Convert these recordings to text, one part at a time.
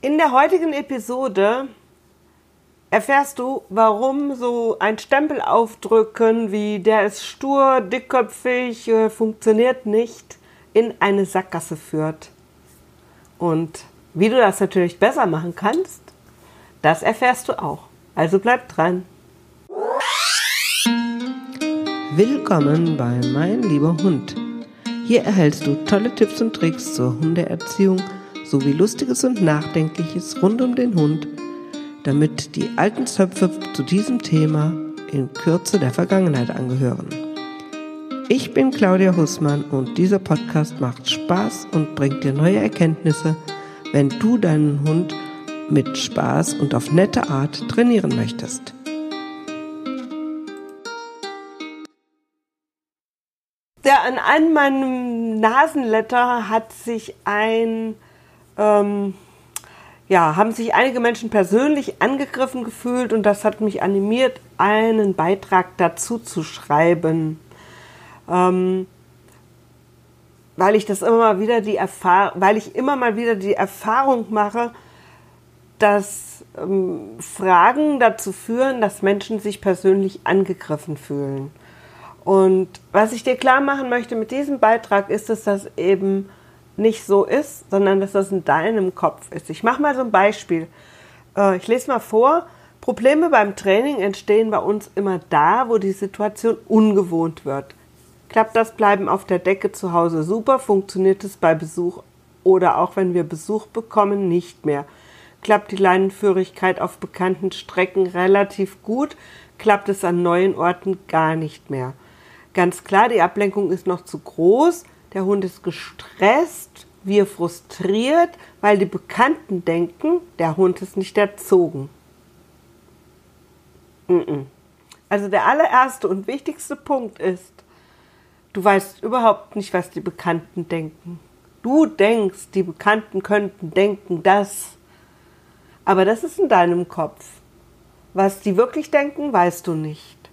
In der heutigen Episode erfährst du, warum so ein Stempel aufdrücken wie der ist stur, dickköpfig, äh, funktioniert nicht, in eine Sackgasse führt. Und wie du das natürlich besser machen kannst, das erfährst du auch. Also bleib dran. Willkommen bei Mein lieber Hund. Hier erhältst du tolle Tipps und Tricks zur Hundeerziehung sowie Lustiges und Nachdenkliches rund um den Hund, damit die alten Zöpfe zu diesem Thema in Kürze der Vergangenheit angehören. Ich bin Claudia Hussmann und dieser Podcast macht Spaß und bringt dir neue Erkenntnisse, wenn du deinen Hund mit Spaß und auf nette Art trainieren möchtest. Ja, an einem meiner Nasenletter hat sich ein, ähm, ja, haben sich einige Menschen persönlich angegriffen gefühlt und das hat mich animiert, einen Beitrag dazu zu schreiben. Ähm, weil ich das immer mal wieder die Erfahrung, weil ich immer mal wieder die Erfahrung mache, dass ähm, Fragen dazu führen, dass Menschen sich persönlich angegriffen fühlen. Und was ich dir klar machen möchte mit diesem Beitrag ist, dass das eben nicht so ist, sondern dass das in deinem Kopf ist. Ich mache mal so ein Beispiel. Äh, ich lese mal vor. Probleme beim Training entstehen bei uns immer da, wo die Situation ungewohnt wird. Klappt das Bleiben auf der Decke zu Hause super, funktioniert es bei Besuch oder auch wenn wir Besuch bekommen nicht mehr. Klappt die Leinenführigkeit auf bekannten Strecken relativ gut, klappt es an neuen Orten gar nicht mehr. Ganz klar, die Ablenkung ist noch zu groß. Der Hund ist gestresst, wir frustriert, weil die Bekannten denken, der Hund ist nicht erzogen. Also der allererste und wichtigste Punkt ist, du weißt überhaupt nicht, was die Bekannten denken. Du denkst, die Bekannten könnten denken das. Aber das ist in deinem Kopf. Was die wirklich denken, weißt du nicht.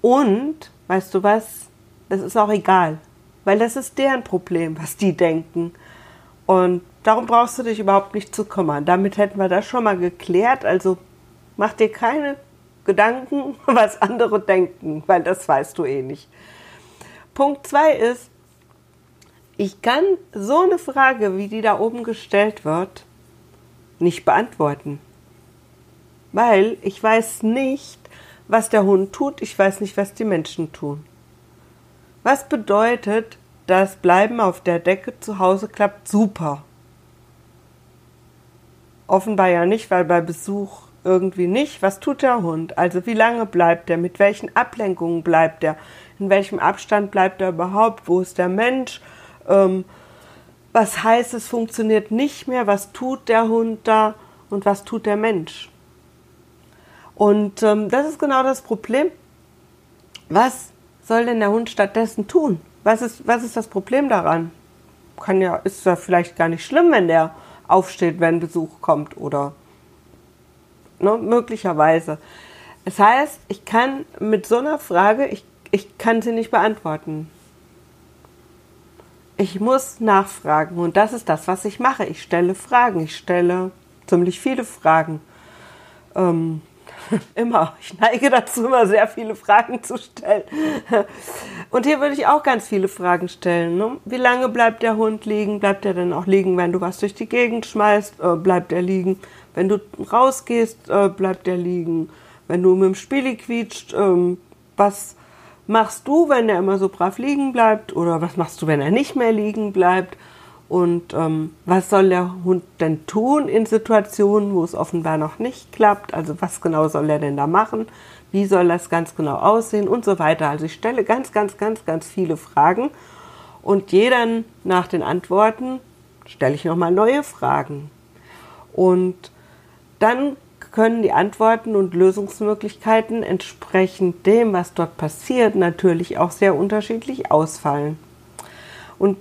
Und weißt du was, das ist auch egal, weil das ist deren Problem, was die denken. Und darum brauchst du dich überhaupt nicht zu kümmern. Damit hätten wir das schon mal geklärt. Also mach dir keine Gedanken, was andere denken, weil das weißt du eh nicht. Punkt zwei ist, ich kann so eine Frage, wie die da oben gestellt wird, nicht beantworten. Weil ich weiß nicht, was der Hund tut, ich weiß nicht, was die Menschen tun. Was bedeutet, das Bleiben auf der Decke zu Hause klappt super? Offenbar ja nicht, weil bei Besuch irgendwie nicht. Was tut der Hund? Also wie lange bleibt er? Mit welchen Ablenkungen bleibt er? In welchem Abstand bleibt er überhaupt? Wo ist der Mensch? Ähm, was heißt, es funktioniert nicht mehr? Was tut der Hund da? Und was tut der Mensch? Und ähm, das ist genau das Problem. Was soll denn der Hund stattdessen tun? Was ist, was ist das Problem daran? Kann ja, ist ja vielleicht gar nicht schlimm, wenn der aufsteht, wenn Besuch kommt oder ne, möglicherweise. Es heißt, ich kann mit so einer Frage, ich, ich kann sie nicht beantworten. Ich muss nachfragen und das ist das, was ich mache. Ich stelle Fragen. Ich stelle ziemlich viele Fragen. Ähm, immer. Ich neige dazu, immer sehr viele Fragen zu stellen. Und hier würde ich auch ganz viele Fragen stellen. Ne? Wie lange bleibt der Hund liegen? Bleibt er denn auch liegen, wenn du was durch die Gegend schmeißt? Äh, bleibt er liegen? Wenn du rausgehst, äh, bleibt er liegen? Wenn du mit dem Spieli quietscht, ähm, was machst du, wenn er immer so brav liegen bleibt? Oder was machst du, wenn er nicht mehr liegen bleibt? Und ähm, was soll der Hund denn tun in Situationen, wo es offenbar noch nicht klappt? Also was genau soll er denn da machen? Wie soll das ganz genau aussehen und so weiter? Also ich stelle ganz, ganz, ganz, ganz viele Fragen und jeder nach den Antworten stelle ich nochmal neue Fragen. Und dann können die Antworten und Lösungsmöglichkeiten entsprechend dem, was dort passiert, natürlich auch sehr unterschiedlich ausfallen. Und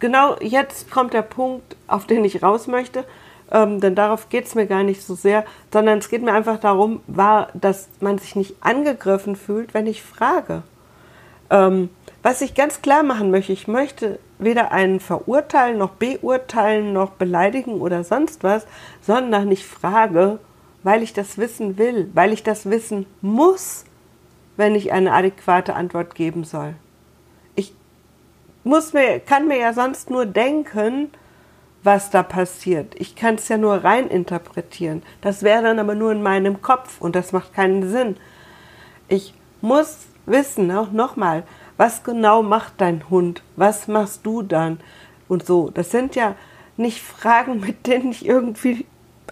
genau jetzt kommt der Punkt, auf den ich raus möchte, ähm, denn darauf geht es mir gar nicht so sehr, sondern es geht mir einfach darum, war, dass man sich nicht angegriffen fühlt, wenn ich frage. Ähm, was ich ganz klar machen möchte, ich möchte weder einen verurteilen, noch beurteilen, noch beleidigen oder sonst was, sondern ich frage, weil ich das wissen will, weil ich das wissen muss, wenn ich eine adäquate Antwort geben soll. Muss mir, kann mir ja sonst nur denken, was da passiert. Ich kann es ja nur rein interpretieren. Das wäre dann aber nur in meinem Kopf und das macht keinen Sinn. Ich muss wissen, auch nochmal, was genau macht dein Hund? Was machst du dann? Und so. Das sind ja nicht Fragen, mit denen ich irgendwie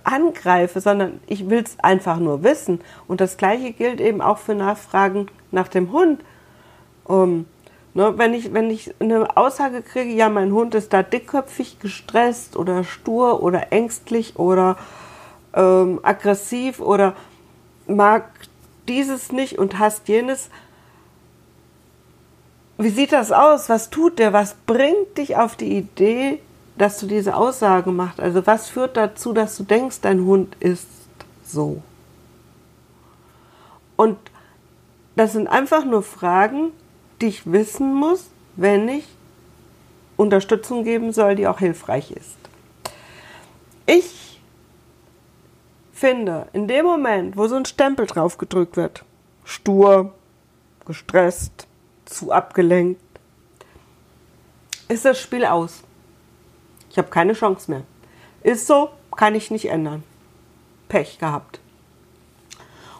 angreife, sondern ich will es einfach nur wissen. Und das gleiche gilt eben auch für Nachfragen nach dem Hund. Um, ne, wenn, ich, wenn ich eine Aussage kriege, ja, mein Hund ist da dickköpfig, gestresst oder stur oder ängstlich oder ähm, aggressiv oder mag dieses nicht und hasst jenes. Wie sieht das aus? Was tut der? Was bringt dich auf die Idee, dass du diese Aussage machst? Also was führt dazu, dass du denkst, dein Hund ist so? Und das sind einfach nur Fragen, die ich wissen muss, wenn ich Unterstützung geben soll, die auch hilfreich ist. Ich finde, in dem Moment, wo so ein Stempel drauf gedrückt wird, stur, gestresst, zu abgelenkt, ist das Spiel aus. Ich habe keine Chance mehr. Ist so, kann ich nicht ändern. Pech gehabt.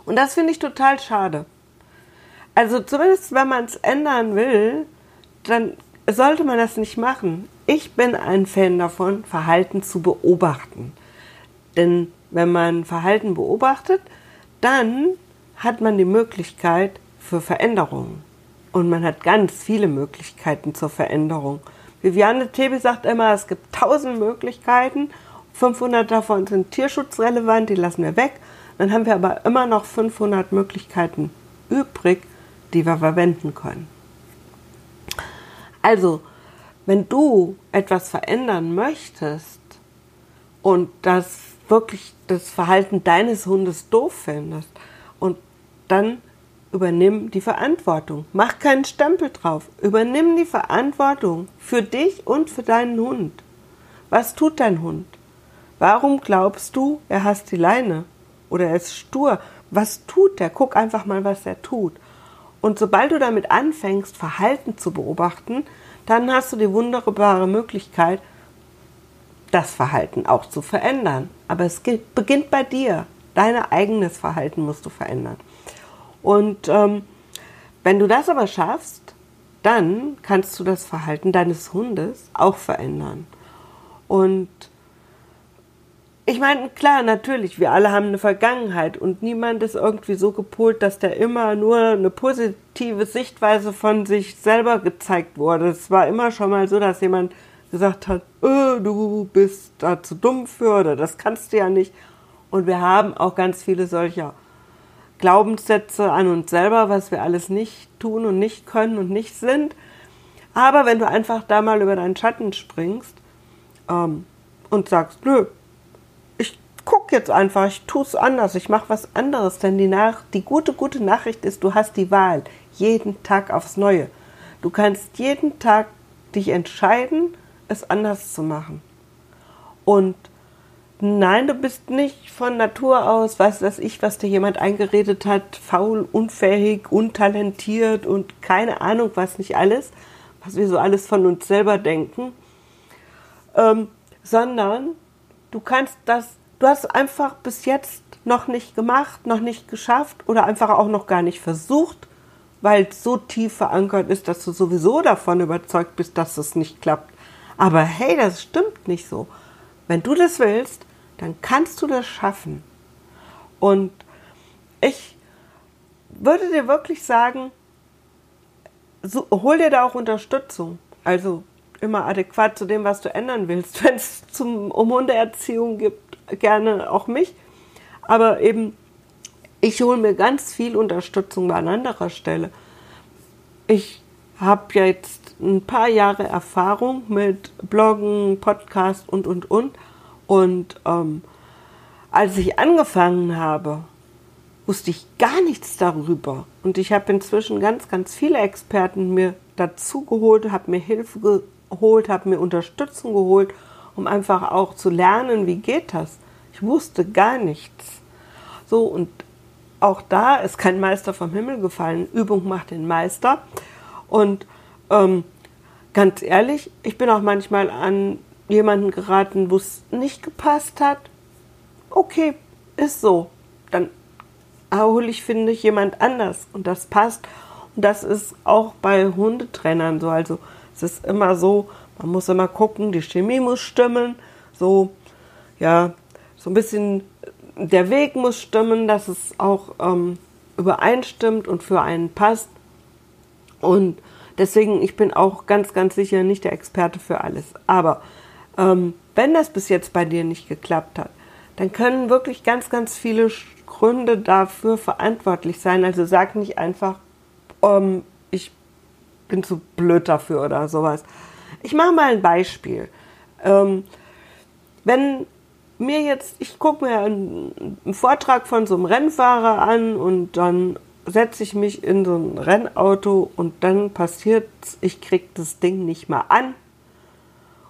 Und das finde ich total schade. Also zumindest wenn man es ändern will, dann sollte man das nicht machen. Ich bin ein Fan davon, Verhalten zu beobachten. Denn wenn man Verhalten beobachtet, dann hat man die Möglichkeit für Veränderungen. Und man hat ganz viele Möglichkeiten zur Veränderung. Viviane Tebe sagt immer, es gibt tausend Möglichkeiten, 500 davon sind tierschutzrelevant, die lassen wir weg. Dann haben wir aber immer noch 500 Möglichkeiten übrig, die wir verwenden können. Also, wenn du etwas verändern möchtest und das wirklich das Verhalten deines Hundes doof findest und dann übernimm die Verantwortung. Mach keinen Stempel drauf. Übernimm die Verantwortung für dich und für deinen Hund. Was tut dein Hund? Warum glaubst du, er hasst die Leine? Oder er ist stur? Was tut er? Guck einfach mal, was er tut. Und sobald du damit anfängst, Verhalten zu beobachten, dann hast du die wunderbare Möglichkeit, das Verhalten auch zu verändern. Aber es beginnt bei dir. Dein eigenes Verhalten musst du verändern. Und ähm, wenn du das aber schaffst, dann kannst du das Verhalten deines Hundes auch verändern. Und ich meine, klar, natürlich, wir alle haben eine Vergangenheit und niemand ist irgendwie so gepolt, dass der immer nur eine positive Sichtweise von sich selber gezeigt wurde. Es war immer schon mal so, dass jemand gesagt hat, oh, du bist da zu dumm für oder das kannst du ja nicht. Und wir haben auch ganz viele solcher Glaubenssätze an uns selber, was wir alles nicht tun und nicht können und nicht sind. Aber wenn du einfach da mal über deinen Schatten springst ähm, und sagst, nö, guck jetzt einfach, ich tue es anders, ich mache was anderes, denn die, Nach die gute, gute Nachricht ist, du hast die Wahl, jeden Tag aufs Neue. Du kannst jeden Tag dich entscheiden, es anders zu machen. Und Nein, du bist nicht von Natur aus, was weiß ich, was dir jemand eingeredet hat, faul, unfähig, untalentiert und keine Ahnung, was nicht alles, was wir so alles von uns selber denken, ähm, sondern du kannst das, du hast einfach bis jetzt noch nicht gemacht, noch nicht geschafft oder einfach auch noch gar nicht versucht, weil es so tief verankert ist, dass du sowieso davon überzeugt bist, dass es nicht klappt. Aber hey, das stimmt nicht so. Wenn du das willst, dann kannst du das schaffen. Und ich würde dir wirklich sagen, so, hol dir da auch Unterstützung. Also immer adäquat zu dem, was du ändern willst. Wenn es um Hundeerziehung gibt, gerne auch mich. Aber eben, ich hole mir ganz viel Unterstützung an anderer Stelle. Ich habe jetzt ein paar Jahre Erfahrung mit Bloggen, Podcast und, und, und. Und ähm, als ich angefangen habe, wusste ich gar nichts darüber. Und ich habe inzwischen ganz, ganz viele Experten mir dazu geholt, habe mir Hilfe geholt, habe mir Unterstützung geholt, um einfach auch zu lernen, wie geht das. Ich wusste gar nichts. So, und auch da ist kein Meister vom Himmel gefallen. Übung macht den Meister. Und ähm, ganz ehrlich, ich bin auch manchmal an jemanden geraten, wo es nicht gepasst hat. Okay, ist so. Dann hole ich, finde ich, jemand anders und das passt. Und das ist auch bei Hundetrainern so. Also es ist immer so, man muss immer gucken, die Chemie muss stimmen. So, ja, so ein bisschen der Weg muss stimmen, dass es auch ähm, übereinstimmt und für einen passt. Und deswegen, ich bin auch ganz, ganz sicher nicht der Experte für alles. Aber ähm, wenn das bis jetzt bei dir nicht geklappt hat, dann können wirklich ganz, ganz viele Gründe dafür verantwortlich sein. Also sag nicht einfach, ähm, ich bin zu blöd dafür oder sowas. Ich mache mal ein Beispiel. Ähm, wenn mir jetzt, ich gucke mir einen, einen, Vortrag von so einem Rennfahrer an und dann setze ich mich in so ein Rennauto und dann passiert, ich kriege das Ding nicht mal an.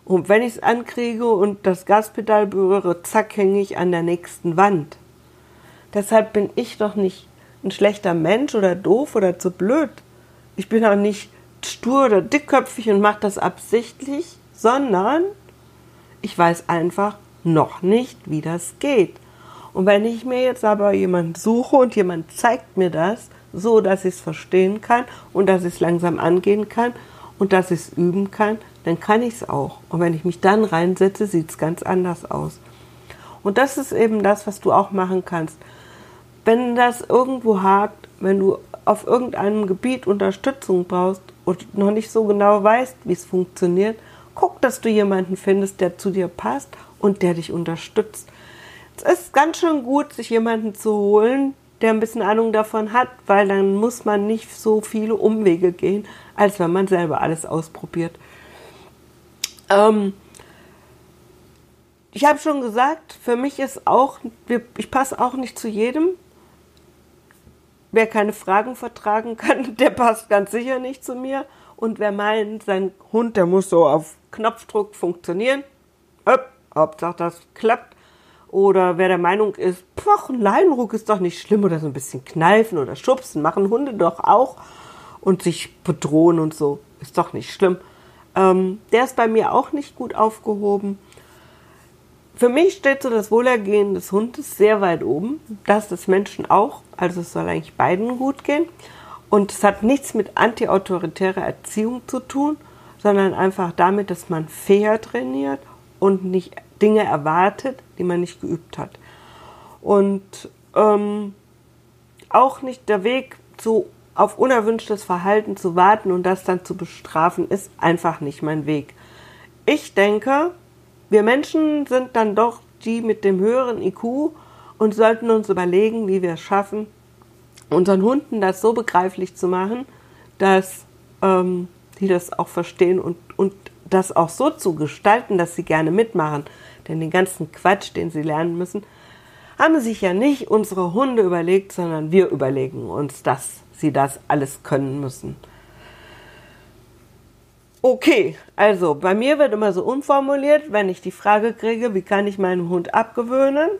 Und wenn ich es ankriege und das Gaspedal berühre, zack, hänge ich an der nächsten Wand. Deshalb bin ich doch nicht ein schlechter Mensch oder doof oder zu blöd. Ich bin auch nicht stur oder dickköpfig und mache das absichtlich, sondern ich weiß einfach, noch nicht, wie das geht. Und wenn ich mir jetzt aber jemanden suche und jemand zeigt mir das, so dass ich es verstehen kann und dass ich es langsam angehen kann und dass ich es üben kann, dann kann ich es auch. Und wenn ich mich dann reinsetze, sieht es ganz anders aus. Und das ist eben das, was du auch machen kannst. Wenn das irgendwo hakt, wenn du auf irgendeinem Gebiet Unterstützung brauchst und noch nicht so genau weißt, wie es funktioniert, guck, dass du jemanden findest, der zu dir passt und der dich unterstützt. Es ist ganz schön gut, sich jemanden zu holen, der ein bisschen Ahnung davon hat, weil dann muss man nicht so viele Umwege gehen, als wenn man selber alles ausprobiert. Ähm ich habe schon gesagt, für mich ist auch, ich passe auch nicht zu jedem. Wer keine Fragen vertragen kann, der passt ganz sicher nicht zu mir. Und wer meint, sein Hund, der muss so auf Knopfdruck funktionieren, hopp, Hauptsache das klappt. Oder wer der Meinung ist, poch, ein Leinenruck ist doch nicht schlimm oder so ein bisschen kneifen oder schubsen, machen Hunde doch auch und sich bedrohen und so, ist doch nicht schlimm. Ähm, der ist bei mir auch nicht gut aufgehoben. Für mich steht so das Wohlergehen des Hundes sehr weit oben, das des Menschen auch. Also es soll eigentlich beiden gut gehen. Und es hat nichts mit antiautoritärer Erziehung zu tun, sondern einfach damit, dass man fair trainiert und nicht Dinge erwartet, die man nicht geübt hat. Und ähm, auch nicht der Weg zu auf unerwünschtes Verhalten zu warten und das dann zu bestrafen, ist einfach nicht mein Weg. Ich denke, wir Menschen sind dann doch die mit dem höheren IQ und sollten uns überlegen, wie wir es schaffen, unseren Hunden das so begreiflich zu machen, dass ähm, die das auch verstehen und, und das auch so zu gestalten, dass sie gerne mitmachen. Denn den ganzen Quatsch, den sie lernen müssen, haben sich ja nicht unsere Hunde überlegt, sondern wir überlegen uns, dass sie das alles können müssen. Okay, also bei mir wird immer so unformuliert, wenn ich die Frage kriege, wie kann ich meinem Hund abgewöhnen,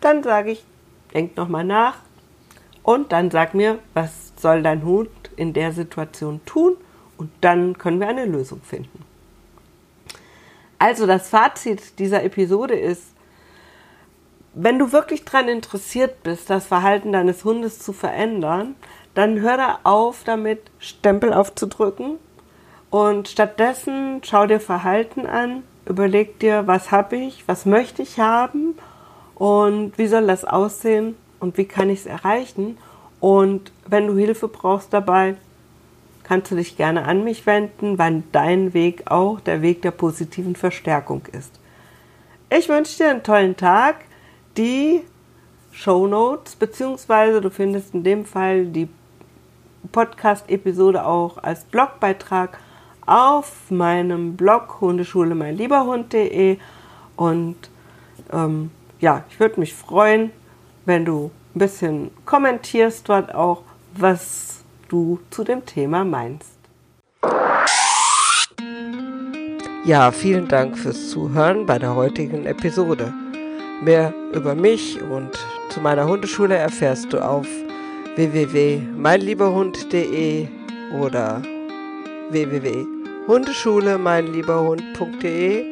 dann sage ich, denk nochmal nach. Und dann sag mir, was soll dein Hund in der Situation tun? Und dann können wir eine Lösung finden. Also das Fazit dieser Episode ist, wenn du wirklich daran interessiert bist, das Verhalten deines Hundes zu verändern, dann hör da auf damit, Stempel aufzudrücken und stattdessen schau dir Verhalten an, überleg dir, was habe ich, was möchte ich haben und wie soll das aussehen und wie kann ich es erreichen. Und wenn du Hilfe brauchst dabei, kannst du dich gerne an mich wenden, wann dein Weg auch der Weg der positiven Verstärkung ist. Ich wünsche dir einen tollen Tag. Die Show Notes, beziehungsweise du findest in dem Fall die Podcast-Episode auch als Blogbeitrag auf meinem Blog Hundeschule mein Lieberhund.de und ähm, ja, ich würde mich freuen, wenn du ein bisschen kommentierst dort auch, was du zu dem Thema meinst. Ja, vielen Dank fürs Zuhören bei der heutigen Episode. Mehr über mich und zu meiner Hundeschule erfährst du auf www.meinlieberhund.de oder www.hundeschule-meinlieberhund.de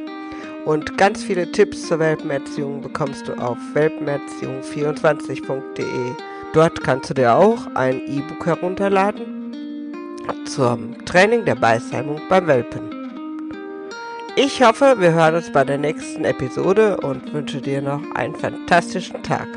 und ganz viele Tipps zur Welpenerziehung bekommst du auf welpenerziehung24.de. Dort kannst du dir auch ein E-Book herunterladen zum Training der Beißheimung beim Welpen. Ich hoffe, wir hören uns bei der nächsten Episode und wünsche dir noch einen fantastischen Tag.